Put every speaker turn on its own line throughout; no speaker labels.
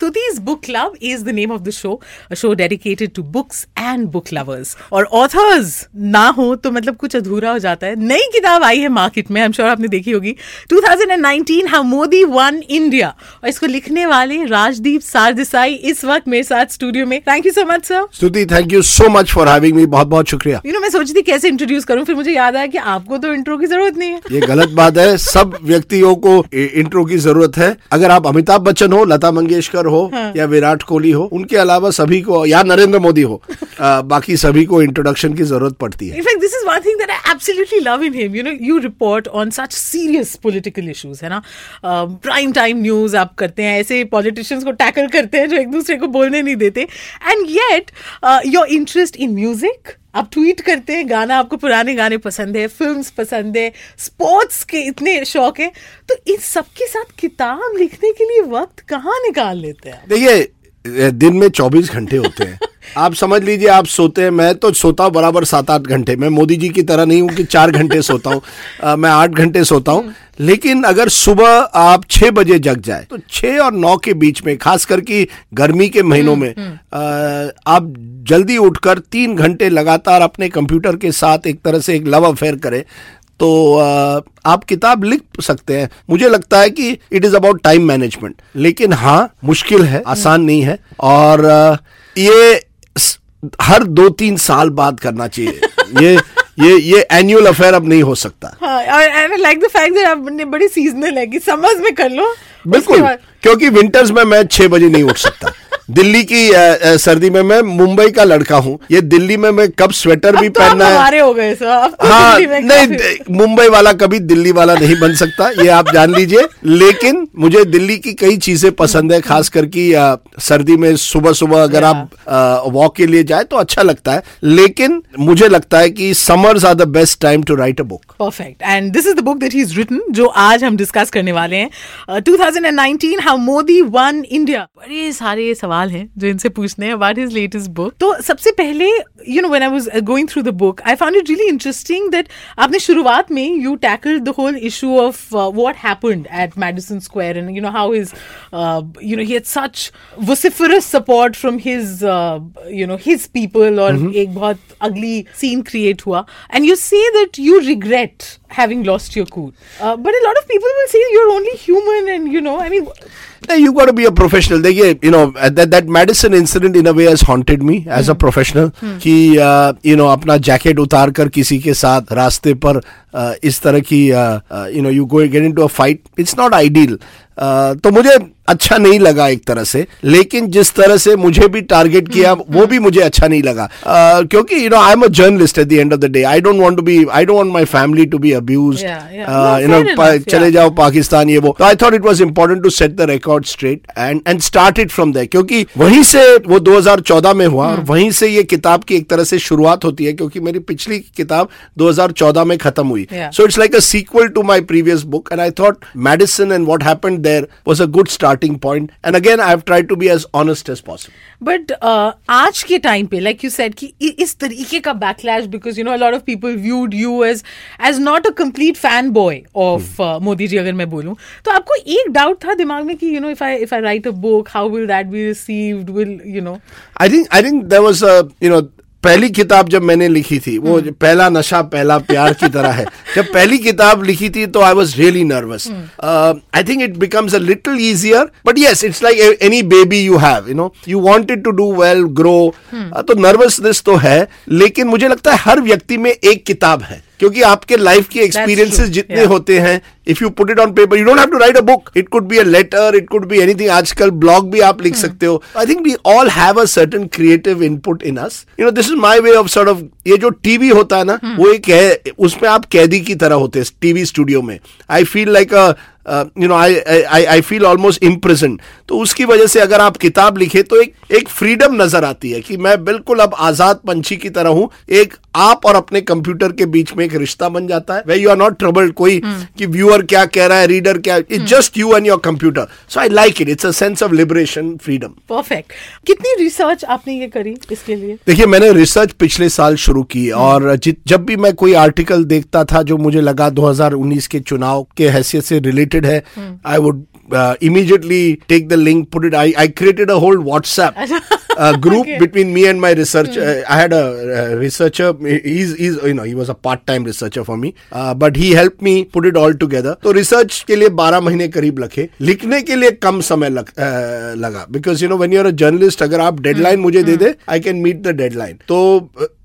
Studi's Book Club is the name of the show, a show dedicated to books and book lovers. और authors ना हो तो मतलब कुछ अधूरा हो जाता है। नई किताब आई है मार्केट में आई एम श्योर आपने देखी होगी। 2019 हाउ मोदी वन इंडिया और इसको लिखने वाले राजदीप सारदेसाई इस वक्त मेरे साथ स्टूडियो में। Thank you so much sir
Stuti thank you so much for having me बहुत बहुत शुक्रिया।
यू नो मैं सोची कैसे इंट्रोड्यूस करूँ फिर मुझे याद आया कि आपको तो इंट्रो की ज़रूरत नहीं है।
ये गलत बात है। सब व्यक्तियों को इंट्रो की ज़रूरत है। अगर आप अमिताभ बच्चन हो लता मंगेशकर हो हाँ। या विराट कोहली हो उनके अलावा सभी को या नरेंद्र मोदी हो आ, बाकी सभी को इंट्रोडक्शन की ज़रूरत पड़ती है
fact, this is one thing that I absolutely love in him. You know, you report on such serious political issues, है ना? प्राइम टाइम न्यूज़ आप करते हैं ऐसे पॉलिटिशियंस को टैकल करते हैं जो एक दूसरे को बोलने नहीं देते and yet your interest in music आप ट्वीट करते हैं गाना आपको पुराने गाने पसंद है फिल्म्स पसंद है स्पोर्ट्स के इतने शौक है तो इन सबके साथ किताब लिखने के लिए वक्त कहाँ निकाल लेते हैं
देखिए दिन में 24 घंटे होते हैं। आप समझ लीजिए आप सोते हैं मैं तो सोता हूँ बराबर सात आठ घंटे। मैं मोदी जी की तरह नहीं हूँ कि चार घंटे सोता हूँ मैं आठ घंटे सोता हूँ। लेकिन अगर सुबह आप छह बजे जग जाए तो छह और नौ के बीच में खास करके गर्मी के महीनों में अ, आप जल्दी उठकर तीन घंटे लगातार अपने कंप्यूटर के साथ एक तरह से एक लव अफेयर करें। तो आप किताब लिख सकते हैं। मुझे लगता है कि it is about time management लेकिन हाँ मुश्किल है आसान नहीं है। और ये हर दो तीन साल बाद करना चाहिए। ये ये ये एनुअल अफेयर अब नहीं हो सकता।
हाँ और लाइक द फैक्ट दैट आपने बड़ी सीजनल है कि समर्स में कर लो।
बिल्कुल क्योंकि विंटर्स में मैं छह बजे नहीं उठ सकता। दिल्ली की सर्दी में मैं मुंबई का लड़का हूँ। ये दिल्ली में मैं कब स्वेटर भी
तो
पहनना है?
हो गए तो
हाँ नहीं मुंबई वाला कभी दिल्ली वाला नहीं बन सकता ये आप जान लीजिए। लेकिन मुझे दिल्ली की कई चीज़ें पसंद है खास करके सर्दी में सुबह सुबह अगर आप वॉक के लिए जाए तो अच्छा लगता है। लेकिन मुझे लगता है कि summers are the best time to write a book
perfect and this is the book that he is written जो आज हम डिस्कस करने वाले हैं। Uh, 2019 how Modi won India बड़े सारे सवाल हैं जो इनसे पूछने हैं अबाउट हिज लेटेस्ट बुक तो सबसे पहले you know when I was going through the book I found it really interesting that आपने शुरुआत में you tackled the whole issue of what happened at Madison Square and you know how is you know he had such vociferous support from his uh, you know his people और एक बहुत ugly scene create हुआ. And you say that you regret having lost your cool uh, but a lot of people will say you're only human and you know I mean
you got to be a professional देखिए you know that that Madison incident in a way has haunted me as a professional कि uh, you know अपना jacket उतार कर किसी के साथ रास्ते पर uh, इस तरह की you know you go get into a fight it's not ideal तो मुझे अच्छा नहीं लगा एक तरह से लेकिन जिस तरह से मुझे भी टारगेट किया वो भी मुझे अच्छा नहीं लगा। Uh, क्योंकि you know I am a journalist at the end of the day I don't want to be I don't want my family
to be. No, you know
चले
yeah.
जाओ पाकिस्तान ये वो। तो I thought it was important to set the record straight and and start it from there क्योंकि वहीं से वो 2014 में हुआ. और वहीं से ये किताब की एक तरह से शुरुआत होती है क्योंकि मेरी पिछली किताब 2014 में खत्म हुई।
Yeah.
So it's like a sequel to my previous book and I thought medicine and what happened there was a good starting point and again I have tried to be as honest as possible
but uh, आज के time पे like you said कि इ- इस तरीके का backlash because you know lot of people viewed you as as not a complete fan boy of Modi ji अगर मैं बोलूं तो आपको एक डाउट था दिमाग में कि you know if I if I write a book how will that be received will you know
I think I think there was a you know पहली किताब जब मैंने लिखी थी वो
हम्म।
पहला नशा पहला प्यार की तरह है जब पहली किताब लिखी थी तो I was
really
nervous. I think it becomes a little easier but yes it's like any baby you have you know you wanted to do well
grow.
तो नर्वसनेस तो है लेकिन मुझे लगता है हर व्यक्ति में एक किताब है क्योंकि आपके लाइफ के एक्सपीरियंसेस जितने
yeah.
होते हैं if you put it on paper you don't have to write a book it could be a letter it could be anything आजकल ब्लॉग भी आप लिख hmm. सकते हो I think we all have a certain creative input in us you know this is my way of sort of ये जो TV होता है ना hmm. वो एक है उसमें आप कैदी की तरह होते हैं टीवी स्टूडियो में I feel like a you know I I I feel almost impregnant तो उसकी वजह से अगर आप किताब लिखे तो एक एक फ्रीडम नज़र आती है कि मैं बिल्कुल अब आज़ाद पंछी की तरह हूँ। एक आप और अपने कंप्यूटर के बीच में एक रिश्ता बन जाता है way you are not troubled कोई hmm. कि व्यूअर क्या कह रहा है रीडर क्या it's just you and your computer so I like it it's a sense of liberation freedom
perfect कितनी रिसर्च आपने ये करी इसके लिए?
देखिए मैंने रिसर्च पिछले साल शुरू की hmm. और जब भी मैं कोई आर्टिकल देखता था जो मुझे लगा 2019 के चुनाव के हैसियत से रिलेटेड है I would immediately take the link put it I I created a whole WhatsApp group
Okay.
between me and my research uh, i had a uh, researcher he's he's you know he was a part time researcher for me uh, but he helped me put it all together. तो research के लिए 12 महीने करीब लगे लिखने के लिए कम समय लग, uh, लगा because you know when you are a journalist अगर आप डेडलाइन मुझे दे दे I can meet the deadline तो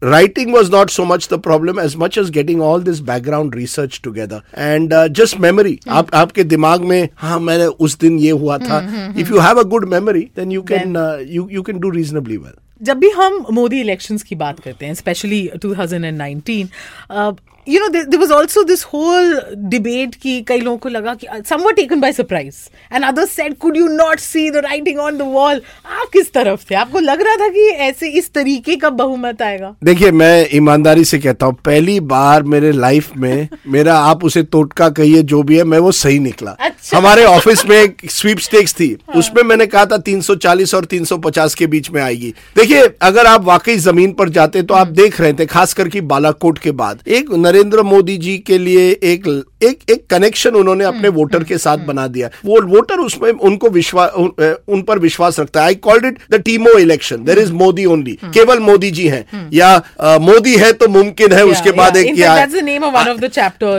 writing was not so much the problem as much as getting all this background research together and just memory आप आपके दिमाग में हाँ मैंने उस दिन ये हुआ था। If you have a good memory then you can you you can do reasonably well
जब भी हम मोदी इलेक्शंस की बात करते हैं specially 2019 you know there was also this whole debate कि कई लोगों को लगा कि some were taken by surprise and others said could you not see the writing on the wall आप किस तरफ़ थे? आपको लग रहा था कि ऐसे इस तरीके का बहुमत आएगा?
देखिए मैं ईमानदारी से कहता हूँ पहली बार मेरे लाइफ में मेरा आप उसे टोटका कहिए जो भी है मैं वो सही निकला।
अच्छा।
हमारे ऑफ़िस में एक स्वीप स्टेक्स थी हाँ। उसमें मैंने कहा था 340 और 350 के बीच में आएगी। देखिए अगर आप वाकई ज़मीन पर जाते तो आप देख रहे थे खास करके बालाकोट के बाद एक नरेंद्र मोदी जी के लिए एक एक एक कनेक्शन उन्होंने अपने वोटर के साथ बना दिया। वो वोटर उसमें उनको विश्वास उन, उन पर विश्वास रखता है। I called it the Timo election there is Modi only केवल मोदी जी हैं। या मोदी है तो मुमकिन है उसके बाद एक आया-
द द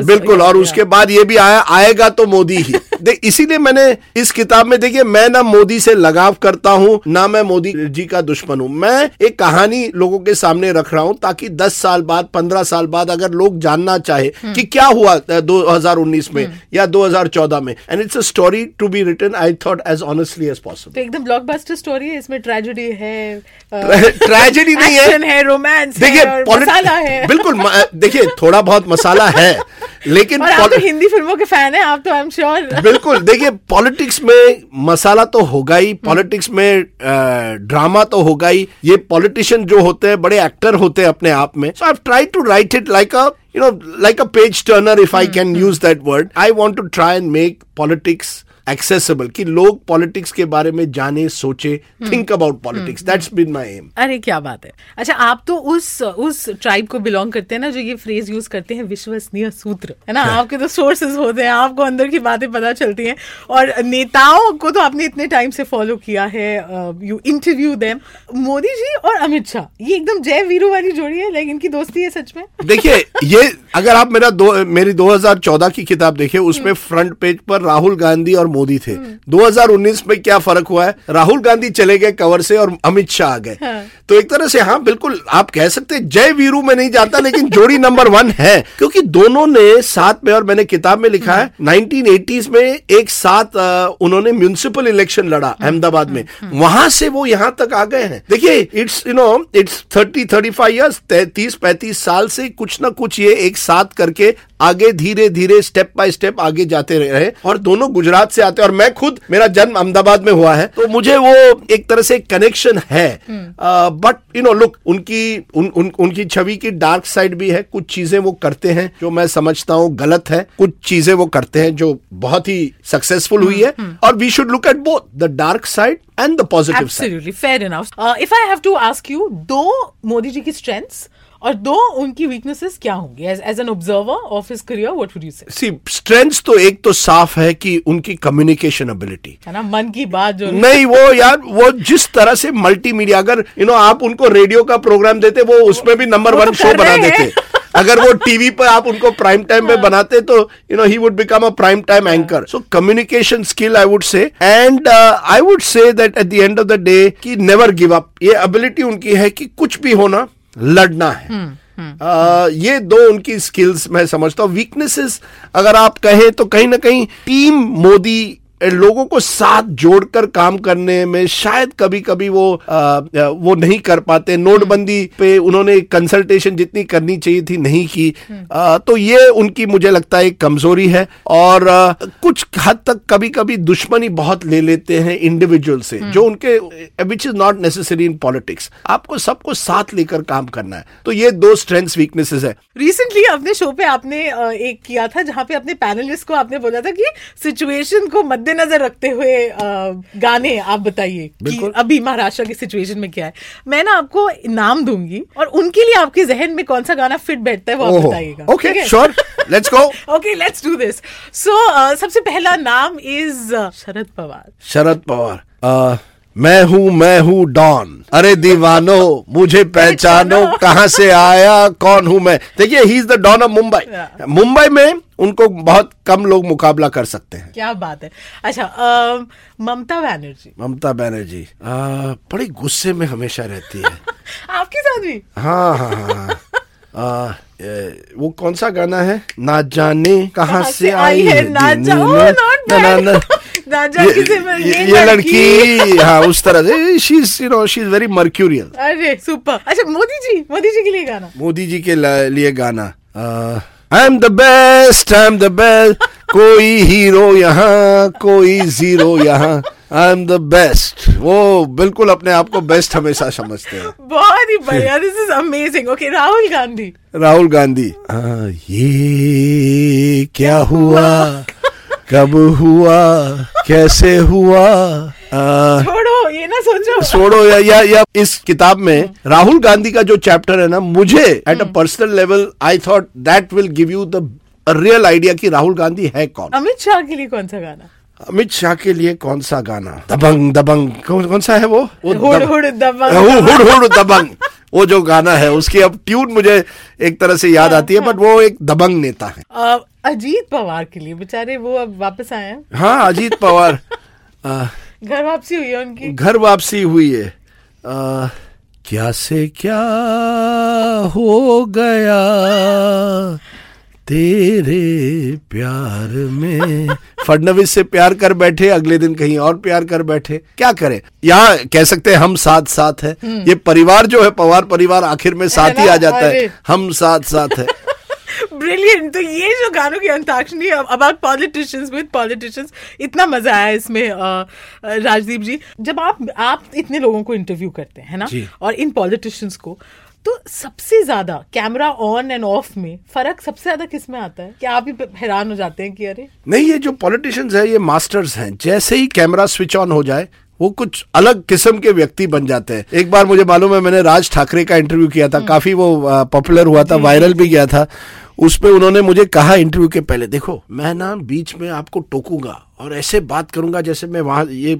बिल्कुल और उसके बाद ये भी आया आएगा तो मोदी ही। देख इसीलिए मैंने इस किताब में देखिए मैं ना मोदी से लगाव करता हूँ ना मैं मोदी जी का दुश्मन हूँ। मैं एक कहानी लोगों के सामने रख रहा हूँ ताकि 10 साल बाद 15 साल बाद अगर लोग जानना चाहे कि क्या हुआ अ, 2019 में या 2014 में। And it's a story to be written I thought as honestly as possible
तो एकदम ब्लॉकबस्टर स्टोरी है इसमें ट्रेजेडी है
ट्रेजेडी नहीं है।
है रोमांस
देखिए
है मसाला है।
बिल्कुल देखिए थोड़ा बहुत मसाला है लेकिन
और आप तो हिंदी फ़िल्मों के फ़ैन हैं आप तो आई एम श्योर
बिल्कुल देखिए पॉलिटिक्स में मसाला तो होगा ही पॉलिटिक्स में ड्रामा तो होगा ही। ये पॉलिटिशियन जो होते हैं बड़े एक्टर होते हैं अपने आप में। So I try to write it like a you know, like a page turner, if mm-hmm. I hmm, can hmm. use that word. I want to try and make politics accessible कि लोग politics के बारे में जाने सोचे think about politics that's been my aim
अरे क्या बात है। अच्छा आप तो उस उस ट्राइब को बिलोंग करते हैं ना जो ये फ्रेज यूज़ करते हैं विश्वसनीय सूत्र है ना? आपके तो सोर्सेज होते हैं आपको अंदर की बातें पता चलती हैं और नेताओं को तो आपने इतने टाइम से फॉलो किया है you interview them Modi ji और अमित शाह ये एकदम जय वीरू वाली जोड़ी है लाइक इनकी दोस्ती है सच में?
देखिए ये अगर आप मेरा दो मेरी 2014 की किताब देखिए उसमें फ्रंट पेज पर राहुल गांधी और मोदी थे। 2019 में क्या फ़र्क हुआ है? राहुल गांधी चले गए कवर से और अमित शाह आ गए। हाँ। तो एक तरह से हाँ बिल्कुल आप कह सकते हैं जय वीरू में नहीं जाता लेकिन जोड़ी नंबर वन है। क्योंकि दोनों ने साथ में और मैंने किताब में लिखा है 1980s में एक साथ उन्होंने म्यूनिसिपल इलेक्शन लड़ा अहमदाबाद में। वहाँ से वो यहाँ तक आ गए हैं। देखिए it's you know it's thirty thirty five years तीस पैंतीस साल से कुछ ना कुछ ये एक साथ करके आगे धीरे धीरे स्टेप बाय स्टेप आगे जाते रहे और दोनों गुजरात से आते और मैं खुद मेरा जन्म अहमदाबाद में हुआ है। तो मुझे वो एक तरह से कनेक्शन है। बट यू नो लुक उनकी उन, उन, उनकी छवि की डार्क साइड भी है। कुछ चीज़ें वो करते हैं जो मैं समझता हूँ गलत है। कुछ चीज़ें वो करते हैं जो बहुत ही सक्सेसफुल हुई है। और we should look at both the dark side and the positive side
Absolutely, fair enough. Uh, if I have to ask you, दो मोदी जी की strengths और दो उनकी weaknesses क्या होंगी? As, as an observer of his career, what would you say?
See strength तो एक तो साफ़ है कि उनकी कम्युनिकेशन एबिलिटी
है ना? मन की बात जो
नहीं वो यार वो जिस तरह से मल्टीमीडिया अगर यू नो आप उनको रेडियो का प्रोग्राम देते वो उसमें भी नंबर
वो
वन
तो
शो बना देते। अगर वो टीवी पर आप उनको प्राइम टाइम में बनाते तो you know he would become a prime time anchor so communication skill I would say and I would say that at the end of the day कि नेवर गिव अप ये ability उनकी है कि कुछ भी होना लड़ना है। Uh, ये दो उनकी स्किल्स मैं समझता हूँ। वीकनेसेस अगर आप कहें तो कहीं ना कहीं टीम मोदी लोगों को साथ जोड़कर काम करने में शायद कभी कभी वो आ, वो नहीं कर पाते। नोटबंदी पे उन्होंने कंसल्टेशन जितनी करनी चाहिए थी नहीं की। आ, तो ये उनकी मुझे लगता है एक कमज़ोरी है और आ, कुछ हद तक कभी कभी दुश्मनी बहुत ले लेते हैं इंडिविजुअल से जो उनके which is not necessary in politics आपको सबको साथ लेकर काम करना है। तो ये दो स्ट्रेंथ वीकनेसेस है।
रिसेंटली अपने शो पे आपने एक किया था जहाँ पे अपने पैनलिस्ट को आपने बोला था कि सिचुएशन को मद्देनजर रखते हुए गाने आप बताइए कि अभी महाराष्ट्र की सिचुएशन में क्या है। मैं ना आपको नाम दूँगी और उनके लिए आपके जहन में कौन सा गाना फिट बैठता है वो आप बताइएगा okay
sure let's go
okay let's do this so सबसे पहला नाम इज़ शरद पवार।
शरद पवार। मैं हूँ मैं हूँ डॉन। अरे दीवानो मुझे पहचानो। कहाँ से आया कौन हूँ मैं? देखिए he is the don of
Mumbai
Mumbai में उनको बहुत कम लोग मुकाबला कर सकते हैं।
क्या बात है। अच्छा ममता बनर्जी।
ममता बनर्जी बड़ी गुस्से में हमेशा रहती है।
आपके साथ भी?
हाँ हाँ हाँ आ, ए, वो कौन सा गाना है? ना जाने कहाँ से आई है
ना
में- ना, ना, ना। ये, लड़की? हाँ उस तरह से। She is you know she is very mercurial
अरे सुपर अच्छा मोदी जी मोदी जी के लिए गाना।
मोदी जी के लिए गाना। I am the best I am the best कोई हीरो यहाँ कोई ज़ीरो यहाँ. आई एम द बेस्ट वो बिल्कुल अपने आप को बेस्ट हमेशा समझते हैं।
बहुत ही बढ़िया। This is amazing okay Rahul Gandhi
Rahul Gandhi. आ, ये क्या हुआ? कब हुआ कैसे हुआ? आ,
छोड़ो ये ना सोचो।
छोड़ो या, या या इस किताब में राहुल गांधी का जो चैप्टर है ना मुझे at a personal level I thought that will give you the real idea कि राहुल गांधी है कौन।
अमित शाह के लिए कौन सा गाना?
अमित शाह के लिए कौन सा गाना? दबंग दबंग। कौन, कौन सा है वो?
हुड़ हुड़ दबंग।
हुड़ हुड़ हुड़ दबंग। वो जो गाना है उसकी अब ट्यून मुझे एक तरह से याद आती है बट वो एक दबंग नेता है।
अजीत पवार के लिए। बेचारे वो अब वापस आए हैं।
हाँ अजीत पवार।
घर वापसी हुई है उनकी।
घर वापसी हुई है। आ, क्या से क्या हो गया? तेरे प्यार में। फडनवीस से प्यार कर बैठे अगले दिन कहीं और प्यार कर बैठे। क्या करें? यहाँ कह सकते हैं हम साथ साथ है ये परिवार जो है पवार परिवार आखिर में साथ ही आ जाता है। हम साथ साथ है।
ब्रिलियंट तो ये जो गानों की antakshari about politicians with politicians इतना मज़ा आया इसमें राजदीप जी। जब आप आप इतने लोगों को इंटरव्यू करते हैं ना? और इन पॉलिटिशियंस को तो सबसे ज़्यादा कैमरा ऑन एंड ऑफ़ में फ़र्क सबसे ज़्यादा किसमें आता है? क्या आप ही हैरान हो जाते हैं कि अरे?
नहीं ये जो पॉलिटिशियंस है ये मास्टर्स हैं जैसे ही कैमरा स्विच ऑन हो जाए वो कुछ अलग किस्म के व्यक्ति बन जाते हैं। एक बार मुझे मालूम है मैंने राज ठाकरे का इंटरव्यू किया था काफ़ी वो पॉपुलर हुआ था वायरल भी गया था। उसमें उन्होंने मुझे कहा इंटरव्यू के पहले देखो मैं ना बीच में आपको टोकूँगा और ऐसे बात करूँगा जैसे मैं वहाँ ये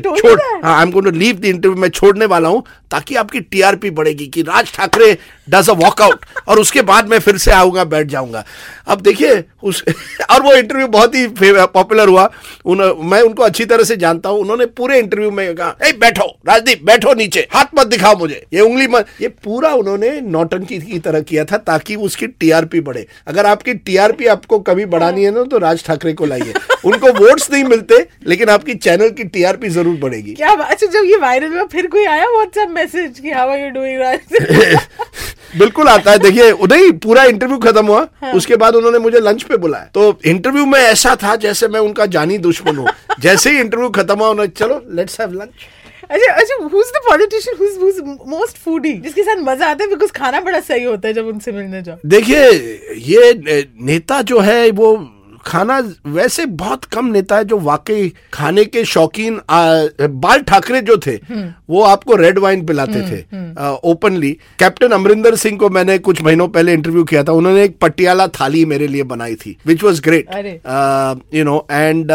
छोड़ I am going to leave the interview मैं छोड़ने वाला हूँ ताकि आपकी टीआरपी बढ़ेगी कि Raj Thackeray does a walkout और उसके बाद मैं फिर से आऊँगा बैठ जाऊँगा। अब देखिए उस और वो इंटरव्यू बहुत ही पॉपुलर हुआ। उन, मैं उनको अच्छी तरह से जानता हूँ। उन्होंने पूरे इंटरव्यू में कहा ए बैठो राजदीप बैठो नीचे हाथ मत दिखाओ मुझे। ये उंगली मत ये पूरा उन्होंने नौटंकी की तरह किया था ताकि उसकी टीआरपी बढ़े। अगर आपकी टीआरपी आपको कभी बढ़ानी है ना तो राज ठाकरे को लाइए। उनको वोट्स नहीं मिलते लेकिन आपकी चैनल की टीआरपी ज़रूर बढ़ेगी।
क्या अच्छा जब ये वायरल हुआ फिर कोई आया व्हाट्सएप मैसेज कि हाउ आर यू डूइंग
बिल्कुल आता है। देखिए नहीं पूरा इंटरव्यू खत्म हुआ हाँ। उसके बाद उन्होंने मुझे लंच पे बुलाया। तो इंटरव्यू में ऐसा था जैसे मैं उनका जानी दुश्मन हूँ। जैसे ही इंटरव्यू खत्म हुआ उन्होंने चलो लेट्स हैव लंच
अच्छा अच्छा who's the politician who's who's most foodie जिसके साथ मज़ा आता है बिकॉज़ खाना बड़ा सही होता है जब उनसे मिलने जाओ।
देखिए ये नेता जो है वो खाना वैसे बहुत कम नेता है जो वाकई खाने के शौकीन आ, बाल ठाकरे जो थे वो आपको रेड वाइन पिलाते थे ओपनली कैप्टन अमरिंदर सिंह को मैंने कुछ महीनों पहले इंटरव्यू किया था उन्होंने एक पटियाला थाली मेरे लिए बनाई थी which was
great
you know and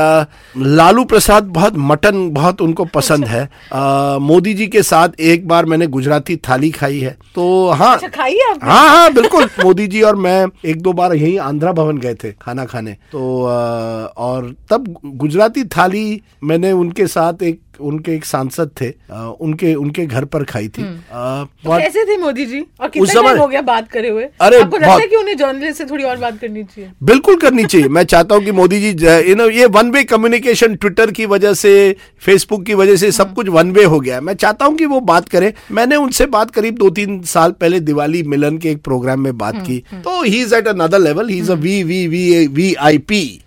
Lalu Prasad बहुत मटन बहुत उनको पसंद है. uh, मोदी जी के साथ एक बार मैंने गुजराती थाली खाई है. तो हाँ।
अच्छा आप
हाँ हाँ बिल्कुल. मोदी जी और मैं एक दो बार यही आंध्रा भवन गए थे खाना खाने. तो अ, और तब गुजराती थाली मैंने उनके साथ एक उनके एक सांसद थे अ, उनके उनके घर पर खाई थी। अ,
तो कैसे थे मोदी जी और कितना
समय-
टाइम हो गया बात करे हुए?
अरे,
आपको लगता है कि उन्हें जर्नलिस्ट से थोड़ी और बात करनी चाहिए?
बिल्कुल करनी चाहिए। मैं चाहता हूँ कि मोदी जी यू नो ये वन वे कम्युनिकेशन ट्विटर की वजह से फेसबुक की वजह से सब कुछ वन वे हो गया है। मैं चाहता हूँ कि वो बात करें। मैंने उनसे बात करीब दो तीन साल पहले दिवाली मिलन के एक प्रोग्राम में बात की। तो he is at another level he is a V V V V I P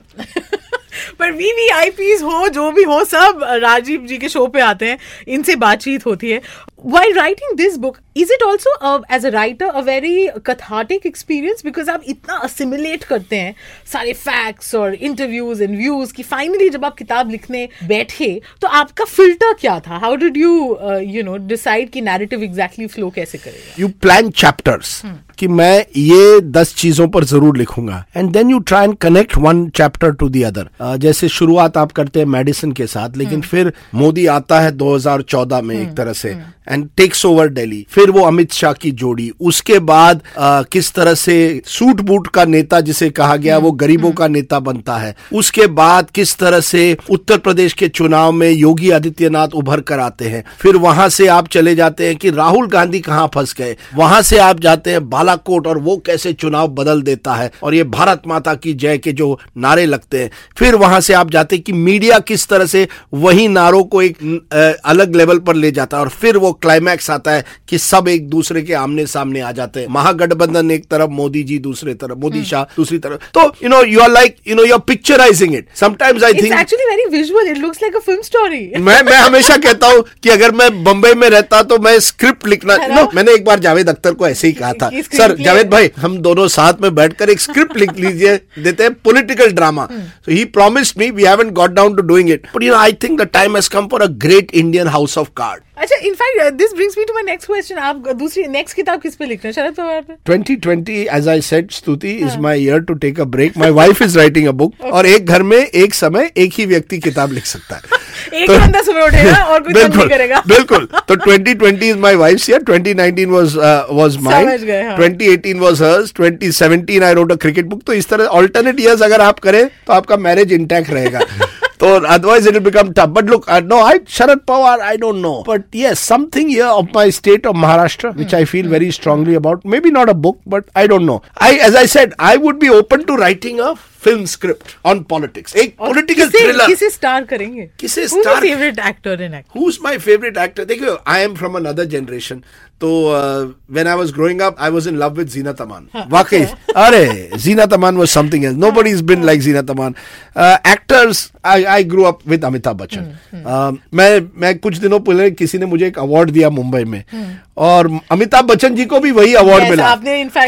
पर वी वी आई वीवीआईपीज हो, जो भी हो, सब राजीव जी के शो पे आते हैं। इनसे बातचीत होती है। While writing this book is it also as a writer a very cathartic experience because आप इतना असिमुलेट करते हैं सारे फैक्ट्स और इंटरव्यूज़ एंड व्यूज़ कि फाइनली जब आप किताब लिखने बैठे तो आपका फ़िल्टर क्या था? How did you you know decide कि नैरेटिव एग्जैक्टली फ्लो कैसे करेगा?
यू प्लान चैप्टर्स कि मैं ये दस चीज़ों पर ज़रूर लिखूँगा। And then you try and connect one chapter to the other जैसे शुरुआत आप करते हैं मेडिसिन के साथ लेकिन फिर मोदी आता है 2014 में एक तरह से। एंड टेक्स ओवर दिल्ली फिर वो अमित शाह की जोड़ी। उसके बाद अ, किस तरह से सूट बूट का नेता जिसे कहा गया वो गरीबों का नेता बनता है। उसके बाद किस तरह से उत्तर प्रदेश के चुनाव में योगी आदित्यनाथ उभर कर आते हैं। फिर वहाँ से आप चले जाते हैं कि राहुल गांधी कहाँ फंस गए। वहाँ से आप जाते हैं बालाकोट और वो कैसे चुनाव बदल देता है। और ये भारत माता की जय के जो नारे लगते हैं। फिर वहाँ से आप जाते हैं कि मीडिया किस तरह से वही नारों को एक अलग लेवल पर ले जाता है। और फिर वो क्लाइमैक्स आता है कि सब एक दूसरे के आमने सामने आ जाते हैं। महागठबंधन एक तरफ़ मोदी जी दूसरे तरफ़ मोदी शाह दूसरी तरफ़। तो you know you are like you know you are picturising it sometimes
I
think
actually very visual it looks like a film story
मैं मैं हमेशा कहता हूँ कि अगर मैं बम्बई में रहता तो मैं स्क्रिप्ट लिखना?
नो
मैंने एक बार जावेद अख्तर को ऐसे ही कहा था। सर जावेद भाई हम दोनों साथ में बैठकर एक स्क्रिप्ट लिख लीजिए देते हैं political drama so he promised me we haven't got down to doing it but you know I think the time has come for a great Indian House of Card
अच्छा in fact this brings me to my next question आप दूसरी next किताब किस पे लिख रहे हैं? शरद पवार पे?
2020 as I said स्तुति is my year to take a break. My wife is writing a book और एक घर में एक समय एक ही व्यक्ति किताब लिख सकता है।
एक
तो-
बंदा सुबह उठेगा और कोई तंग नहीं
बिल्कुल
करेगा।
बिल्कुल। तो 2020 is my wife's year 2019 was uh, was mine.
समझ गए, हाँ।
2018 was hers 2017 I wrote a cricket book. तो इस तरह alternate years अगर आप करें तो आपका marriage intact रहेगा। तो otherwise it will become tough. But look uh, no I Sharad Pawar I don't know. But yes something here of my state of Maharashtra which I feel very strongly about. Maybe not a book but I don't know. I as I said I would be open to writing a film script on politics एक
और
thriller
किसे, star करेंगे?
किसे star-
favourite actor इन एक्ट
Who's my favorite actor? देखियो I am from another generation तो when I was growing up I was in love with Zeenat Aman वाकई। अरे Zeenat Aman was something else nobody is been like Zeenat Aman actors I I grow up with Amitabh Bachchan मैं मैं कुछ दिनों पहले किसी ने मुझे एक अवार्ड दिया मुंबई में। और अमिताभ बच्चन जी को भी वही अवार्ड मिला।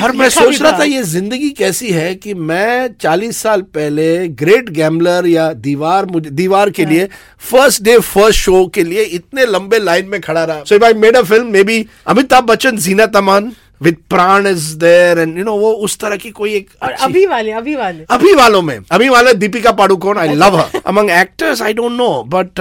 और मैं सोच रहा
था।
था ये ज़िंदगी कैसी है कि मैं 40 साल पहले ग्रेट गैम्बलर या दीवार मुझे, दीवार के लिए फ़र्स्ट डे फ़र्स्ट शो के लिए इतने लंबे लाइन में खड़ा रहा। So I made a film maybe Amitabh Bachchan Zeenat Aman with Pran is there and you know वो उस तरह की कोई एक
और अभी वाले अभी वाले।
अभी वालों में अभी वाले Deepika Padukone I love her among actors I don't know but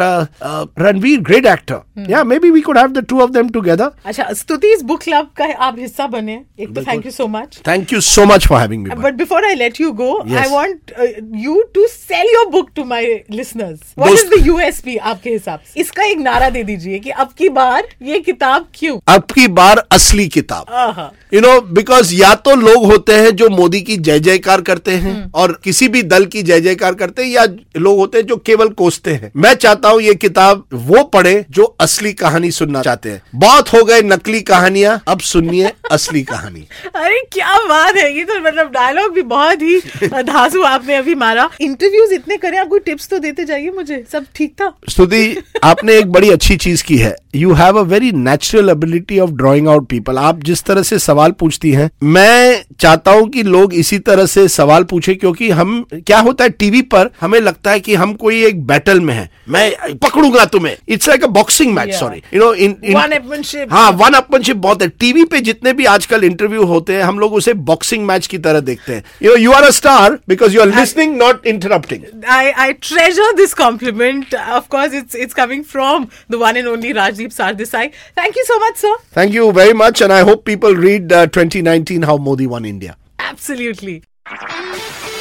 Ranveer great actor या maybe we could have the two of them together
अच्छा स्तुति इस बुक क्लब का आप हिस्सा बने। एक तो thank you so much
thank you so much for having me
But before I let you go,
Yes.
I want uh, you to sell your book to my listeners. What is
दोस्त-
the USP आपके हिसाब से? इसका एक नारा दे दीजिए कि अब की बार ये किताब क्यों?
अब की बार असली किताब। यू नो बिकॉज़ या तो लोग होते हैं जो मोदी की जय जयकार करते हैं और किसी भी दल की जय जयकार करते हैं या लोग होते हैं जो केवल कोसते हैं। मैं चाहता हूँ ये किताब वो पढ़े जो असली कहानी सुनना चाहते हैं। बहुत हो गए नकली कहानियाँ अब सुनिए असली कहानी।
अरे क्या बात है! ये तो मतलब डायलॉग भी बहुत ही धासु आपने अभी मारा। इंटरव्यूज़ इतने करे आप कोई टिप्स तो देते जाइए मुझे। सब ठीक था?
स्तुति आपने एक बड़ी अच्छी चीज़ की है। You have a very natural ability of drawing out people आप जिस तरह से सवाल पूछती हैं मैं चाहता हूँ कि लोग इसी तरह से सवाल पूछे क्योंकि हम क्या होता है टीवी पर हमें लगता है कि हम कोई एक बैटल में है। मैं पकड़ूँगा तुम्हें। It's like a
boxing
match sorry you know
in.
हाँ वन अपमनशिप बहुत है। टीवी पे जितने भी आजकल इंटरव्यू होते हैं हम लोग उसे बॉक्सिंग मैच की तरह देखते हैं। You you are a star because you are listening not interrupting
I, I treasure this compliment. Of course, it's it's coming from the one and only Rajdeep Sardesai. Thank you so much, sir.
Thank you very much, and I hope people read uh, 2019 How Modi Won India.
Absolutely.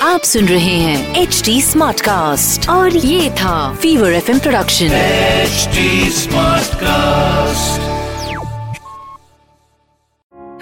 आप सुन रहे हैं H D smart cast और ये था Fever F production
HD Smartcast.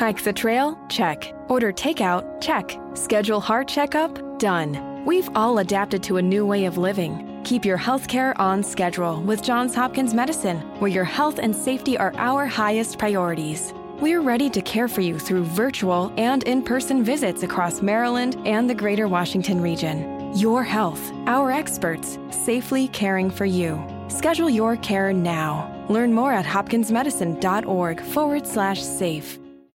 Hike the trail? Check. Order takeout? Check. Schedule heart checkup? Done. We've all adapted to a new way of living. Keep your healthcare on schedule with Johns Hopkins Medicine, where your health and safety are our highest priorities. We're ready to care for you through virtual and in person visits across Maryland and the greater Washington region. Your health, our experts, safely caring for you. Schedule your care now. Learn more at hopkinsmedicine.org forward slash safe.